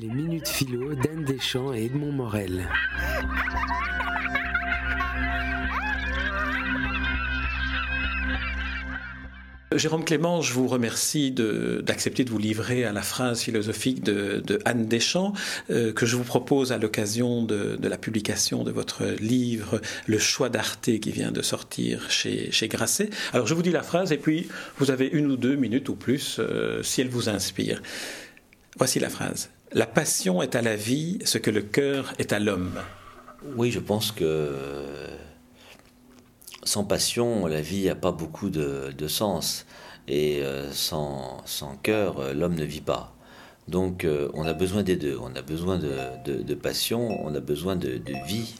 Les minutes philo d'Anne Deschamps et Edmond Morel. Jérôme Clément, je vous remercie d'accepter de, vous livrer à la phrase philosophique de, Anne Deschamps, euh, que je vous propose à l'occasion de, la publication de votre livre Le choix d'Arte qui vient de sortir chez, Grasset. Alors je vous dis la phrase et puis vous avez une ou deux minutes ou plus euh, si elle vous inspire. Voici la phrase. La passion est à la vie ce que le cœur est à l'homme. Oui, je pense que sans passion, la vie n'a pas beaucoup de, sens. Et euh, sans, sans cœur, euh, l'homme ne vit pas. Donc euh, on a besoin des deux. On a besoin de, passion, on a besoin de, vie,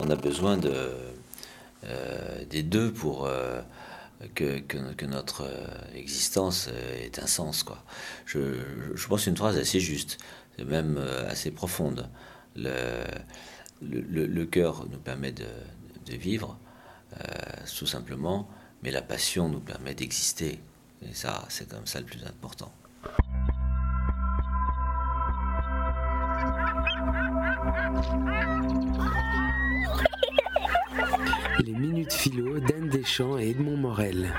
on a besoin de, des deux pour que, que, notre existence ait un sens. Quoi. Je, je pense une phrase assez juste, même assez profonde. Le, le, le cœur nous permet de, vivre, euh, tout simplement, mais la passion nous permet d'exister. Et ça, c'est comme ça le plus important. Les minutes philo d'Anne Deschamps et Edmond Morel.